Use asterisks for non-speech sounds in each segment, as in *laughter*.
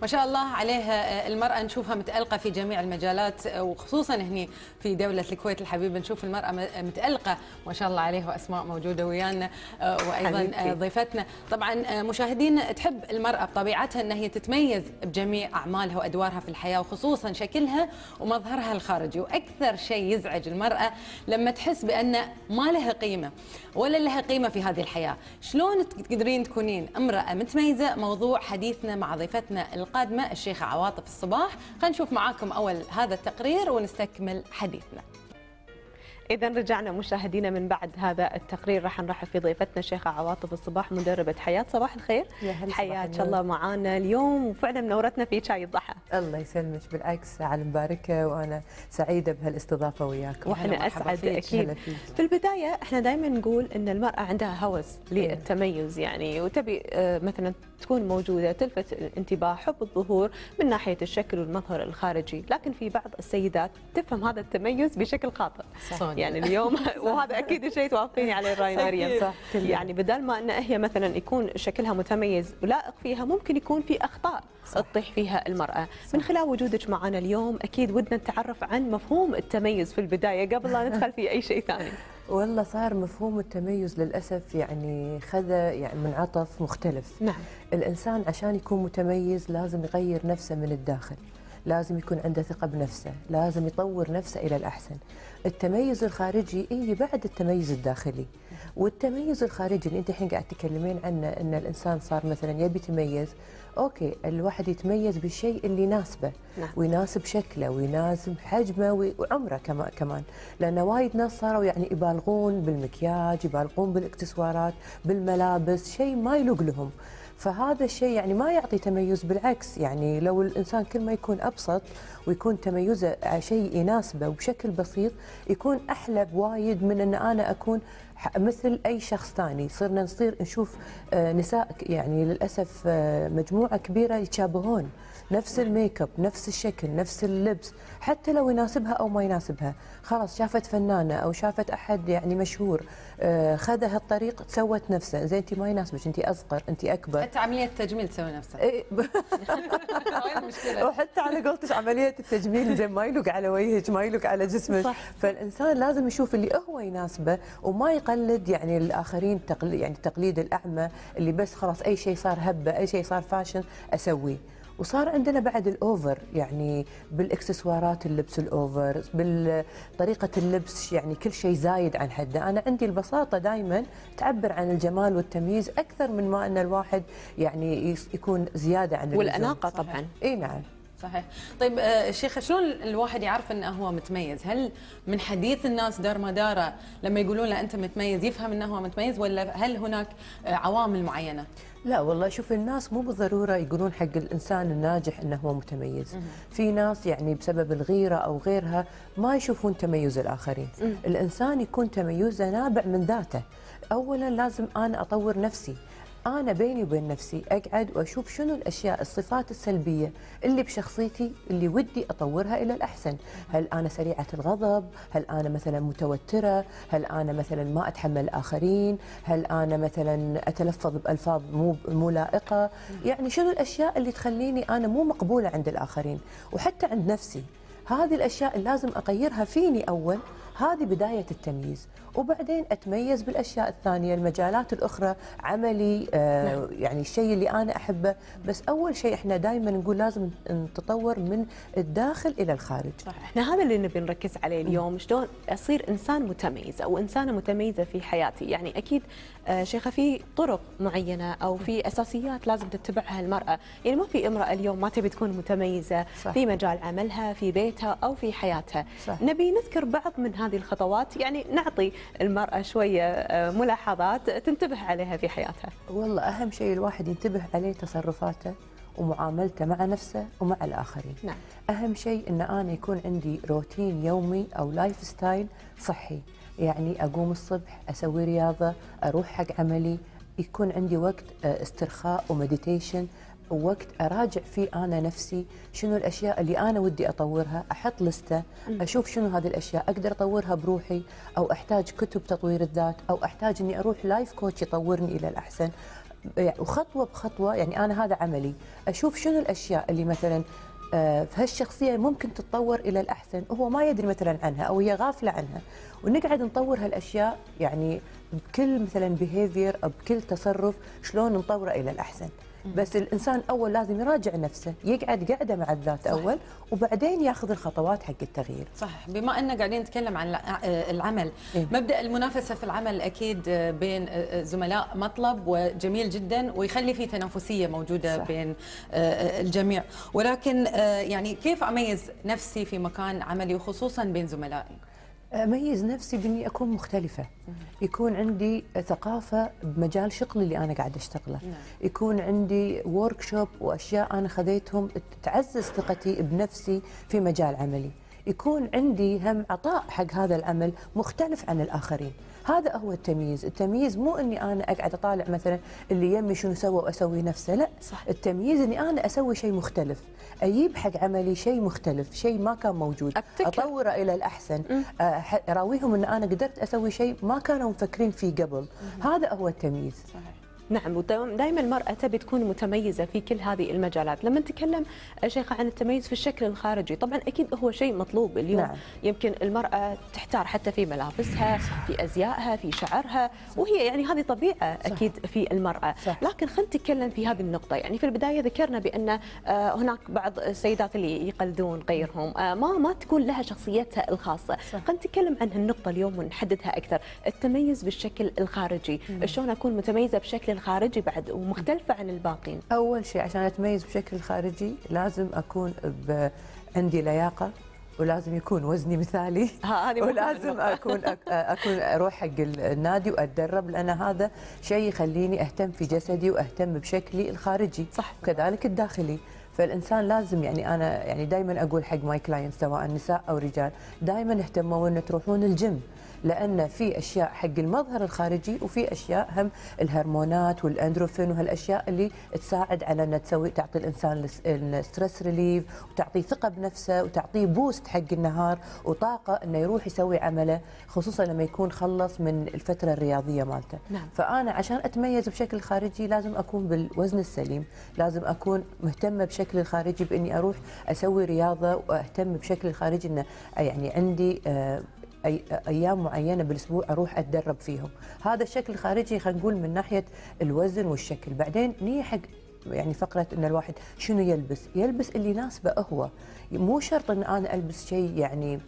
ما شاء الله عليها المرأة نشوفها متألقة في جميع المجالات وخصوصا هني في دولة الكويت الحبيبة نشوف المرأة متألقة ما شاء الله عليها وأسماء موجودة ويانا وأيضا حبيبتي. ضيفتنا. طبعا مشاهدين تحب المرأة بطبيعتها أن هي تتميز بجميع أعمالها وأدوارها في الحياة وخصوصا شكلها ومظهرها الخارجي. وأكثر شيء يزعج المرأة لما تحس بأن ما لها قيمة ولا لها قيمة في هذه الحياة. شلون تقدرين تكونين امرأة متميزة؟ موضوع حديثنا مع ضيفتنا القادمة الشيخة عواطف الصباح. خلينا نشوف معاكم أول هذا التقرير ونستكمل حديثنا. إذا رجعنا مشاهدينا من بعد هذا التقرير. راح نرحب في ضيفتنا الشيخة عواطف الصباح مدربة حياة صباح الخير. حياك الله معانا اليوم. وفعلا منورتنا في شاي الضحى. الله يسلمك بالعكس على مباركة وأنا سعيدة بهالاستضافة وياكم وإحنا أسعد أكيد. في البداية إحنا دائما نقول أن المرأة عندها هوس للتميز يعني وتبي مثلا تكون موجودة تلفت الانتباه حب الظهور من ناحية الشكل والمظهر الخارجي. لكن في بعض السيدات تفهم هذا التميز بشكل خاطئ. يعني اليوم. *laughs* وهذا أكيد شيء توافقيني عليه الرأي مريم صح. يعني بدل ما إن هي مثلا يكون شكلها متميز ولائق فيها ممكن يكون في أخطاء صح. تطيح فيها المرأة. صح. من خلال وجودك معنا اليوم أكيد ودنا نتعرف عن مفهوم التميز في البداية قبل لا ندخل في أي شيء ثاني. *laughs* والله صار مفهوم التميز للأسف يعني خذ يعني منعطف مختلف. نعم. الإنسان عشان يكون متميز لازم يغير نفسه من الداخل. لازم يكون عنده ثقة بنفسه لازم يطور نفسه إلى الأحسن. التميز الخارجي يجي بعد التميز الداخلي. والتميز الخارجي اللي أنت الحين قاعد تتكلمين عنه إن الإنسان صار مثلا يبي يتميز أوكي الواحد يتميز بالشيء اللي يناسبه نعم. ويناسب شكله ويناسب حجمه وعمره كمان كمان. لأن وايد ناس صاروا يعني يبالغون بالمكياج يبالغون بالاكسسوارات بالملابس شيء ما يلوق لهم. فهذا الشيء يعني ما يعطي تميز بالعكس يعني لو الإنسان كل ما يكون أبسط ويكون تميزه على شيء يناسبه وبشكل بسيط يكون أحلى بوايد من إن أنا أكون مثل أي شخص ثاني. صرنا نصير نشوف نساء يعني للأسف مجموعة كبيرة يتشابهون. نفس الميك اب نفس الشكل نفس اللبس حتى لو يناسبها أو ما يناسبها. خلاص شافت فنانة أو شافت أحد يعني مشهور خذ هالطريق سوت نفسه زين انت ما يناسبك انت أصغر انت أكبر. حتى عملية تجميل تسوي نفسها. إيه *laughs* وحتى على قولتك عملية التجميل زين ما يلوق على وجهك ما يلوق على جسمك. صح. فالإنسان لازم يشوف اللي هو يناسبه وما يقلد يعني الآخرين تقليد يعني تقليد الأعمى اللي بس خلاص أي شيء صار هبة أي شيء صار فاشن أسويه. وصار عندنا بعد الأوفر يعني بالإكسسوارات اللبس الأوفر بطريقه اللبس يعني كل شيء زايد عن حده أنا عندي البساطة دائما تعبر عن الجمال والتمييز أكثر من ما أن الواحد يعني يكون زيادة عن والأناقة طبعا. إي نعم. صحيح. طيب آه شيخ شلون الواحد يعرف أنه هو متميز؟ هل من حديث الناس دار مداره لما يقولون له أنت متميز يفهم أنه هو متميز ولا هل هناك عوامل معينة؟ لا والله شوف الناس مو بالضرورة يقولون حق الإنسان الناجح إنه هو متميز. في ناس يعني بسبب الغيرة أو غيرها ما يشوفون تميز الآخرين. الإنسان يكون تميزه نابع من ذاته. اولا لازم أنا أطور نفسي. أنا بيني وبين نفسي أقعد وأشوف شنو الأشياء الصفات السلبية اللي بشخصيتي اللي ودي أطورها إلى الأحسن. هل أنا سريعة الغضب؟ هل أنا مثلا متوترة؟ هل أنا مثلا ما أتحمل الآخرين؟ هل أنا مثلا أتلفظ بألفاظ مو مو لائقة؟ يعني شنو الأشياء اللي تخليني أنا مو مقبولة عند الآخرين؟ وحتى عند نفسي. هذه الأشياء اللي لازم اغيرها فيني أول هذه بداية التمييز. وبعدين أتميز بالأشياء الثانية المجالات الأخرى عملي آه نعم. يعني الشيء اللي أنا أحبه. بس أول شيء إحنا دائما نقول لازم نتطور من الداخل إلى الخارج. صح إحنا هذا اللي نبي نركز عليه اليوم شلون أصير إنسان متميز أو إنسانة متميزة في حياتي. يعني أكيد آه شيخة في طرق معينة أو في أساسيات لازم تتبعها المرأة. يعني ما في امرأة اليوم ما تبي تكون متميزة صح. في مجال عملها في بيتها أو في حياتها. صح. نبي نذكر بعض من هذه الخطوات يعني نعطي المرأة شوية ملاحظات تنتبه عليها في حياتها. والله أهم شيء الواحد ينتبه عليه تصرفاته ومعاملته مع نفسه ومع الآخرين. نعم. أهم شيء أن أنا يكون عندي روتين يومي أو lifestyle صحي. يعني أقوم الصبح أسوي رياضة أروح حق عملي يكون عندي وقت استرخاء و meditation وقت أراجع فيه أنا نفسي شنو الأشياء اللي أنا ودي أطورها أحط لستة أشوف شنو هذه الأشياء أقدر أطورها بروحي أو أحتاج كتب تطوير الذات أو أحتاج إني أروح life coach يطورني إلى الأحسن. يعني وخطوة بخطوة يعني أنا هذا عملي. أشوف شنو الأشياء اللي مثلا آه، فهالشخصيه ممكن تتطور إلى الأحسن وهو ما يدري مثلا عنها أو هي غافلة عنها. ونقعد نطور هالأشياء يعني بكل مثلا بيهيفير أو بكل تصرف شلون نطوره إلى الأحسن. بس الإنسان أول لازم يراجع نفسه يقعد قعدة مع الذات صح. أول وبعدين ياخذ الخطوات حق التغيير صح بما إن قاعدين نتكلم عن العمل إيه؟ مبدأ المنافسة في العمل أكيد بين زملاء مطلب وجميل جدا ويخلي في تنافسية موجودة صح. بين الجميع ولكن يعني كيف أميز نفسي في مكان عملي وخصوصا بين زملائي أميز نفسي بإني أكون مختلفة. يكون عندي ثقافة بمجال شغلي اللي أنا قاعدة أشتغله. نعم. يكون عندي ورك شوب وأشياء أنا خذيتهم تعزز ثقتي بنفسي في مجال عملي. يكون عندي هم عطاء حق هذا العمل مختلف عن الآخرين. هذا هو التمييز التمييز مو إني أنا أقعد أطالع مثلا اللي يمي شنو سوى وأسوي نفسه لا صح. التمييز إني أنا أسوي شيء مختلف أجيب حق عملي شيء مختلف شيء ما كان موجود أبتكر. أطوره إلى الأحسن آه، أراويهم إن أنا قدرت أسوي شيء ما كانوا مفكرين فيه قبل هذا هو التمييز صحيح. نعم ودائما المرأة تبي تكون متميزة في كل هذه المجالات. لما نتكلم شيخة عن التميز في الشكل الخارجي طبعا أكيد هو شيء مطلوب اليوم. نعم. يمكن المرأة تحتار حتى في ملابسها في أزيائها في شعرها وهي يعني هذه طبيعة صح. أكيد في المرأة. صح. لكن خلينا نتكلم في هذه النقطة. يعني في البداية ذكرنا بأن آه، هناك بعض السيدات اللي يقلدون غيرهم. آه، ما ما تكون لها شخصيتها الخاصة. خلينا نتكلم عن هالنقطة اليوم ونحددها أكثر. التميز بالشكل الخارجي. شلون أكون متميزة بشكل الخارجي بعد ومختلفة عن الباقين. أول شيء عشان أتميز بشكل خارجي لازم أكون عندي لياقة ولازم يكون وزني مثالي. *laughs* ولازم أكون أكون أروح حق النادي وأتدرب لأن هذا شيء يخليني أهتم في جسدي وأهتم بشكلي الخارجي. صح. وكذلك الداخلي. فالإنسان لازم يعني أنا يعني دائما أقول حق my client سواء نساء أو رجال دائما اهتموا إن تروحون الجيم لأن في أشياء حق المظهر الخارجي وفي أشياء هم الهرمونات والإندورفين وهالأشياء اللي تساعد على ان تسوي تعطي الإنسان ال stress relief وتعطيه ثقة بنفسه وتعطيه boost حق النهار وطاقة إنه يروح يسوي عمله خصوصا لما يكون خلص من الفترة الرياضية مالته نعم. فأنا عشان أتميز بشكل خارجي لازم أكون بالوزن السليم لازم أكون مهتمة بشكل الخارجي بإني أروح أسوي رياضة وأهتم بشكل الخارجي انه يعني عندي آه أيام معينة بالأسبوع أروح أتدرب فيهم. هذا الشكل الخارجي خلينا نقول من ناحية الوزن والشكل. بعدين نيجي حق يعني فقرة إن الواحد شنو يلبس؟ يلبس اللي يناسبه هو. مو شرط إن أنا ألبس شيء يعني آه،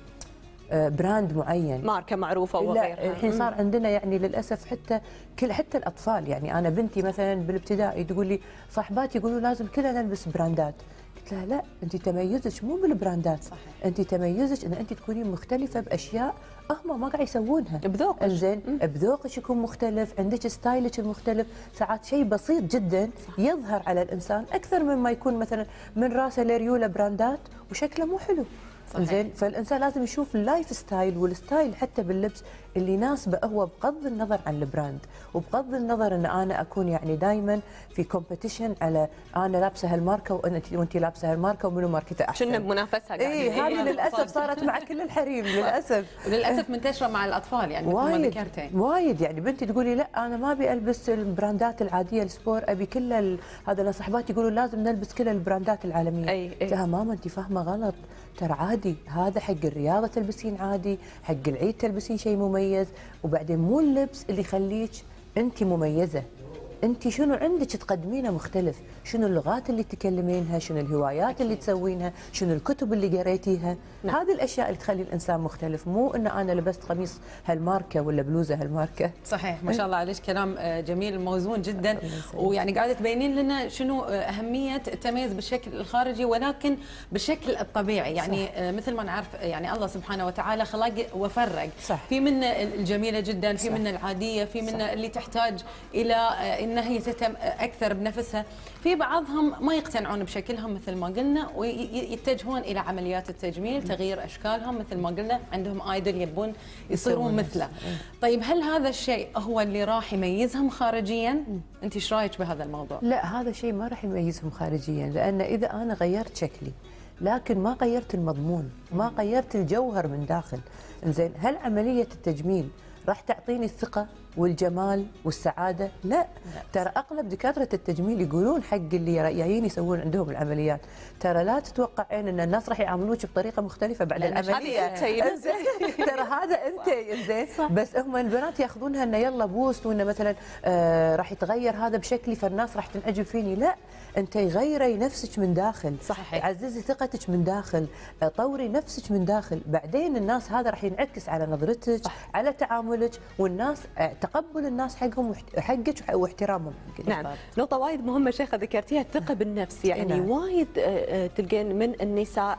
brand معين. ماركة معروفة وغيرها. الحين صار عندنا يعني للأسف حتى كل حتى الأطفال يعني. أنا بنتي مثلا بالابتدائي تقول لي صاحباتي يقولوا لازم كلنا نلبس brand ات. قلت لها لا أنت تميزك مو بال brand ات. صحيح. أنت تميزك إن أنت تكونين مختلفة بأشياء هم ما قاعد يسوونها. بذوقك. زين بذوقك يكون مختلف عندك style ك المختلف. ساعات شيء بسيط جدا صح. يظهر على الإنسان أكثر مما يكون مثلا من راسه لريوله brand ات وشكله مو حلو. زين فالإنسان لازم يشوف ال lifestyle وال style حتى باللبس اللي يناسبه هو بغض النظر عن ال brand وبغض النظر إن أنا أكون يعني دائما في competition على أنا لابسة هالماركة وانت وانت لابسة هالماركة ومنو ماركته أحسن. شنو بمنافسه اي هذه للأسف صارت مع كل الحريم *laughs* للأسف. وللاسف منتشرة مع الأطفال يعني ذكرتي. وايد. يعني بنتي تقولي لا أنا ما أبي ألبس ال brand ات العادية ال sport أبي كل هذا أنا صاحباتي يقولوا لازم نلبس كل البراندات العالمية. أي أي. ماما انت فاهمة غلط. ترى عادي هذا حق الرياضة تلبسين عادي حق العيد تلبسين شيء مميز. وبعدين مو اللبس اللي يخليك أنت مميزة. انت شنو عندك تقدمينه مختلف؟ شنو اللغات اللي تكلمينها؟ شنو الهوايات اللي تسوينها؟ شنو الكتب اللي قريتيها؟ نعم. هذه الأشياء اللي تخلي الإنسان مختلف. مو إن أنا لبست قميص هالماركة ولا بلوزة هالماركة. صحيح ما شاء الله عليك. كلام آه، جميل موزون جدا. ويعني قاعدة تبينين لنا شنو آه، أهمية التميز بالشكل الخارجي ولكن بالشكل الطبيعي. يعني صح. آه، مثل ما نعرف يعني الله سبحانه وتعالى خلق وفرق. صح. في منا الجميلة جدا في منا العادية في منا اللي تحتاج إلى إنها هي تهتم أكثر بنفسها. في بعضهم ما يقتنعون بشكلهم مثل ما قلنا ويتجهون إلى عمليات التجميل تغيير أشكالهم مثل ما قلنا عندهم آيدل يبون يصيرون مثله. إيه. طيب هل هذا الشيء هو اللي راح يميزهم خارجيا؟ أنت إيش رأيك بهذا الموضوع؟ لا هذا الشيء ما راح يميزهم خارجيا لأن إذا أنا غيرت شكلي لكن ما غيرت المضمون ما غيرت الجوهر من داخل زين هل عملية التجميل راح تعطيني الثقة؟ والجمال والسعادة؟ لا, لا. ترى أغلب دكاترة التجميل يقولون حق اللي جايين يسوون عندهم العمليات. ترى لا تتوقعين إن الناس راح يعاملوك بطريقة مختلفة بعد العملية. *laughs* *laughs* ترى هذا أنت زين. بس هم البنات ياخذونها إنه يلا بوست وإنه مثلا آه راح يتغير هذا بشكلي فالناس راح تنعجب فيني. لا. أنت غيري نفسك من داخل. صحيح. عززي ثقتك من داخل. طوري نفسك من داخل. بعدين الناس هذا راح ينعكس على نظرتك صح. على تعاملك والناس تقبل الناس حقهم حقك واحترامهم. نعم. نقطة وايد مهمة شيخة ذكرتيها الثقة بالنفس. يعني نعم. وايد آه، آه، تلقين من النساء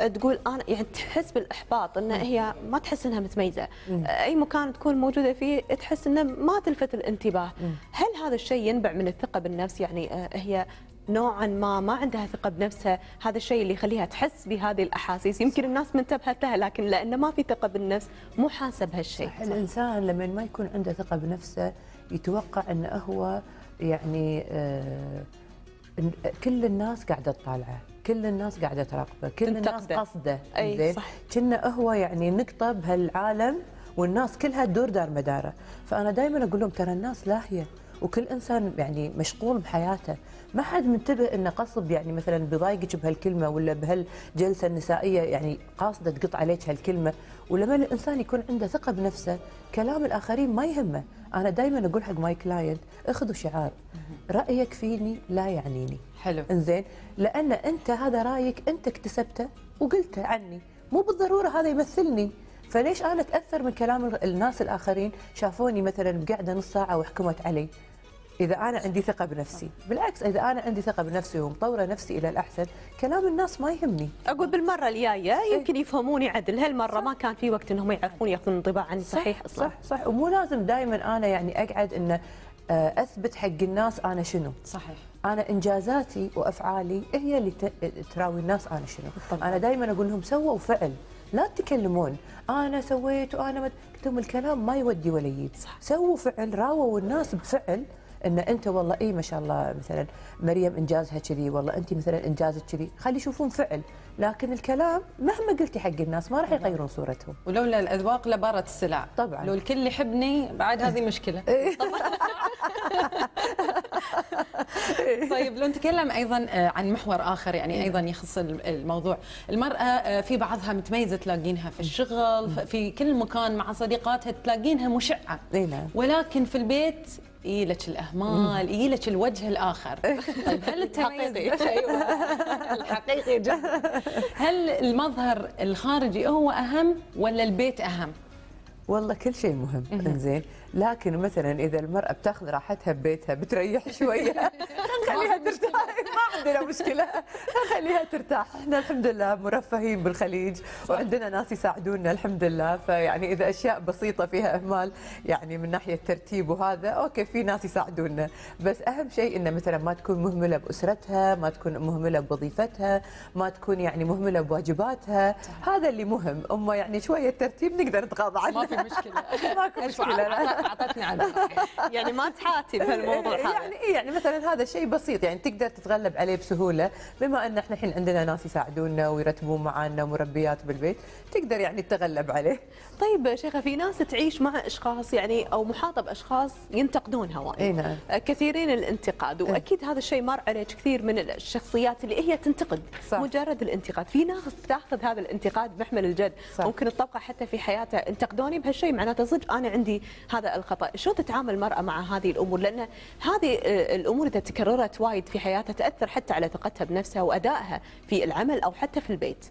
آه، تقول أنا يعني تحس بالإحباط إن هي ما تحس إنها متميزة. إي مكان تكون موجودة فيه تحس إنه ما تلفت الانتباه. هل هذا الشيء ينبع من الثقة بالنفس؟ يعني هي نوعا ما ما عندها ثقة بنفسها. هذا الشيء اللي يخليها تحس بهذه الأحاسيس. يمكن الناس ما انتبهت لها لكن لأنه ما في ثقة بالنفس مو حاسة بهالشيء. صح. الإنسان لما ما يكون عنده ثقة بنفسه يتوقع انه هو يعني آه كل الناس قاعدة تطالعه كل الناس قاعدة تراقبه كل الناس قصده صح. كنا هو يعني نقطة بهالعالم والناس كلها تدور دار مداره. فأنا دائما أقول لهم ترى الناس لاهية. وكل إنسان يعني مشغول بحياته. ما حد منتبه إنه قصد يعني مثلا بضايقك بهالكلمة ولا بهالجلسة النسائية يعني قاصدة تقط عليك هالكلمة. ولما الإنسان يكون عنده ثقة بنفسه كلام الآخرين ما يهمه. أنا دائما أقول حق my client أخذوا شعار. رأيك فيني لا يعنيني. حلو. إنزين. لأن أنت هذا رأيك أنت اكتسبته وقلته عني. مو بالضرورة هذا يمثلني. فليش أنا أتأثر من كلام الناس الآخرين؟ شافوني مثلا بقعدة نص ساعة وحكمت علي. إذا أنا عندي ثقة بنفسي. بالعكس إذا أنا عندي ثقة بنفسي ومطورة نفسي إلى الأحسن كلام الناس ما يهمني. أقول بالمرة الجاية إيه. يمكن يفهموني عدل. هالمرة ما كان في وقت إنهم يعرفون يأخذون انطباع عني صحيح أصلا. صح صح. ومو لازم دائما أنا يعني أقعد إنه آه، أثبت حق الناس أنا شنو. صحيح. أنا إنجازاتي وأفعالي هي اللي تراوي الناس أنا شنو. طبعا. أنا دائما أقول لهم سووا فعل. لا تتكلمون. أنا سويت وأنا قلت لهم الكلام ما يودي ولا يجيب سووا فعل راووا الناس بفعل. إن أنت والله إي ما شاء الله مثلا مريم إنجازها كذي والله أنت مثلا إنجازك كذي. خلي يشوفون فعل لكن الكلام مهما قلتي حق الناس ما راح يغيرون صورتهم. ولولا الأذواق لبارت السلع. طبعا. لو الكل يحبني بعد هذه مشكلة. *laughs* *laughs* طيب لو نتكلم أيضا آه، عن محور آخر يعني. أيضا يخص الموضوع. المرأة آه، في بعضها متميزة تلاقينها في الشغل في كل مكان مع صديقاتها تلاقينها مشعة. نعم. ولكن في البيت يجيلك الأهمال يجيلك الوجه الآخر. طيب هل *laughs* التميز *laughs* أيوه. الحقيقي جدا. هل المظهر الخارجي هو أهم ولا البيت أهم؟ والله كل شيء مهم. إنزين. لكن مثلا إذا المرأة بتاخذ راحتها ببيتها بتريح شوية. *laughs* خليها ترتاح. ما عندنا مشكلة. خليها ترتاح. إحنا الحمد لله مرفهين بالخليج وعندنا ناس يساعدونا الحمد لله. فيعني إذا أشياء بسيطة فيها إهمال يعني من ناحية ترتيب وهذا أوكي في ناس يساعدونا. بس أهم شيء إنه مثلا ما تكون مهملة بأسرتها ما تكون مهملة بوظيفتها ما تكون يعني مهملة بواجباتها. هذا اللي مهم. أما يعني شوية ترتيب نقدر نتغاضى عنه. ما في مشكلة. *laughs* ماكو مشكلة. *laughs* أعطتني عنه *laughs* يعني ما تحاتي بهالموضوع هذا. يعني إيه يعني مثلا هذا شيء بسيط يعني تقدر تتغلب عليه بسهولة. بما إن إحنا الحين عندنا ناس يساعدونا ويرتبون معانا مربيات بالبيت تقدر يعني تتغلب عليه. طيب شيخة في ناس تعيش مع أشخاص يعني أو محاطة بأشخاص ينتقدونها وايد. إي نعم. كثيرين الانتقاد إيه. وأكيد هذا الشيء مر عليك كثير من الشخصيات اللي هي تنتقد صح. مجرد الانتقاد. في ناس تأخذ هذا الانتقاد بمحمل الجد. صح. ممكن تطبقه حتى في حياتها. انتقدوني بهالشيء؟ معناته صدق أنا عندي هذا الخطأ؟ شلون تتعامل المرأة مع هذه الأمور؟ لأن هذه آه، الأمور إذا تكررت وايد في حياتها تأثر حتى على ثقتها بنفسها وأدائها في العمل أو حتى في البيت.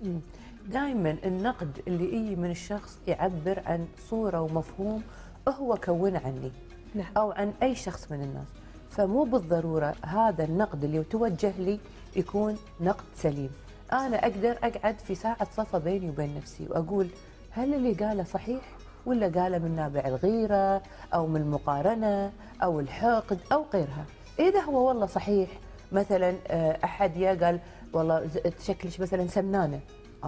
دائما النقد اللي يجي من الشخص يعبر عن صورة ومفهوم هو كونه عني نعم. أو عن أي شخص من الناس. فمو بالضرورة هذا النقد اللي يتوجه لي يكون نقد سليم. أنا أقدر أقعد في ساعة صفا بيني وبين نفسي وأقول هل اللي قاله صحيح؟ ولا قاله من نابع الغيرة أو من المقارنة أو الحقد أو غيرها. اذا هو والله صحيح. مثلا آه، أحد يا قال والله شكلك مثلا سمنانة.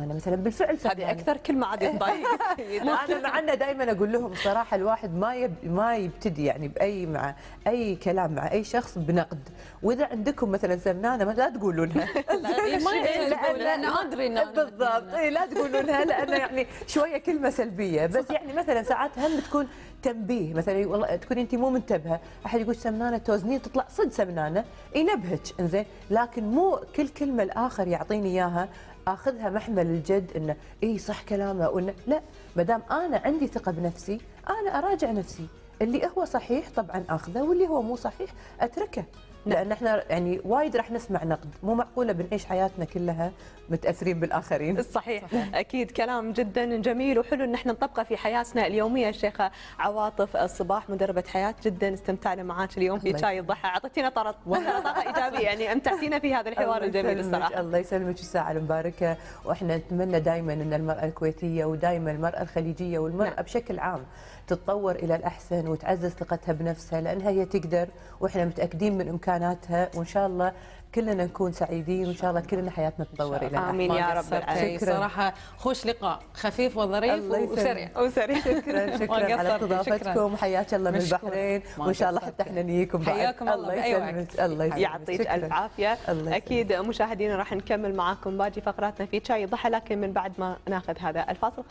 أنا مثلا بالفعل هذه أكثر كلمة عاد *laughs* أنا مع انه دائما أقول لهم الصراحه الواحد ما يب ما يبتدي يعني بأي مع أي كلام مع أي شخص بنقد. وإذا عندكم مثلا سمنانه لا تقولونها. *laughs* *laughs* لا أنا أدري بالضبط لا تقولونها. لأنه يعني شوية كلمة سلبية. بس يعني مثلا ساعات هم تكون تنبيه. مثلا والله تكون أنت مو منتبهة. أحد يقول سمنانة توزنين تطلع صد سمنانة. ينبهك إنزين. لكن مو كل كلمة الآخر يعطيني إياها. آخذها محمل الجد إنه إي صح كلامه وإنه لا ما دام أنا عندي ثقة بنفسي أنا أراجع نفسي. اللي هو صحيح طبعا آخذه واللي هو مو صحيح أتركه. لأن إحنا يعني وايد راح نسمع نقد. مو معقولة بنعيش حياتنا كلها متأثرين بالآخرين. صحيح, صحيح. أكيد كلام جدا جميل وحلو إن إحنا نطبقه في حياتنا اليومية. الشيخة عواطف الصباح مدربة حياة جدا استمتعنا معاك اليوم في شاي الضحى. أعطيتينا طاقه *laughs* ايجابيه يعني أمتعتينا في هذا الحوار الجميل الصراحة. الله يسلمك. الساعة المباركة؟ وإحنا نتمنى دائما إن المرأة الكويتية ودائما المرأة الخليجية والمرأة نعم. بشكل عام تتطور إلى الأحسن وتعزز ثقتها بنفسها لأنها هي تقدر وإحنا متأكدين من امكاناتها وإن شاء الله كلنا نكون سعيدين وإن شاء الله كلنا حياتنا تتطور إلى الاحسن آمين يا رب. العالمين صراحة خوش لقاء. خفيف وظريف وسريع. *laughs* وسريع. شكرا شكرا *laughs* على استضافتكم. وحياك الله من البحرين. وإن شاء الله حتى إحنا نجيكم بعد. حياكم الله بأي وقت. الله يعطيك ألف عافية. أكيد مشاهدينا راح نكمل معاكم. باقي فقراتنا في شاي ضحى لكن من بعد ما ناخذ هذا الفاصل.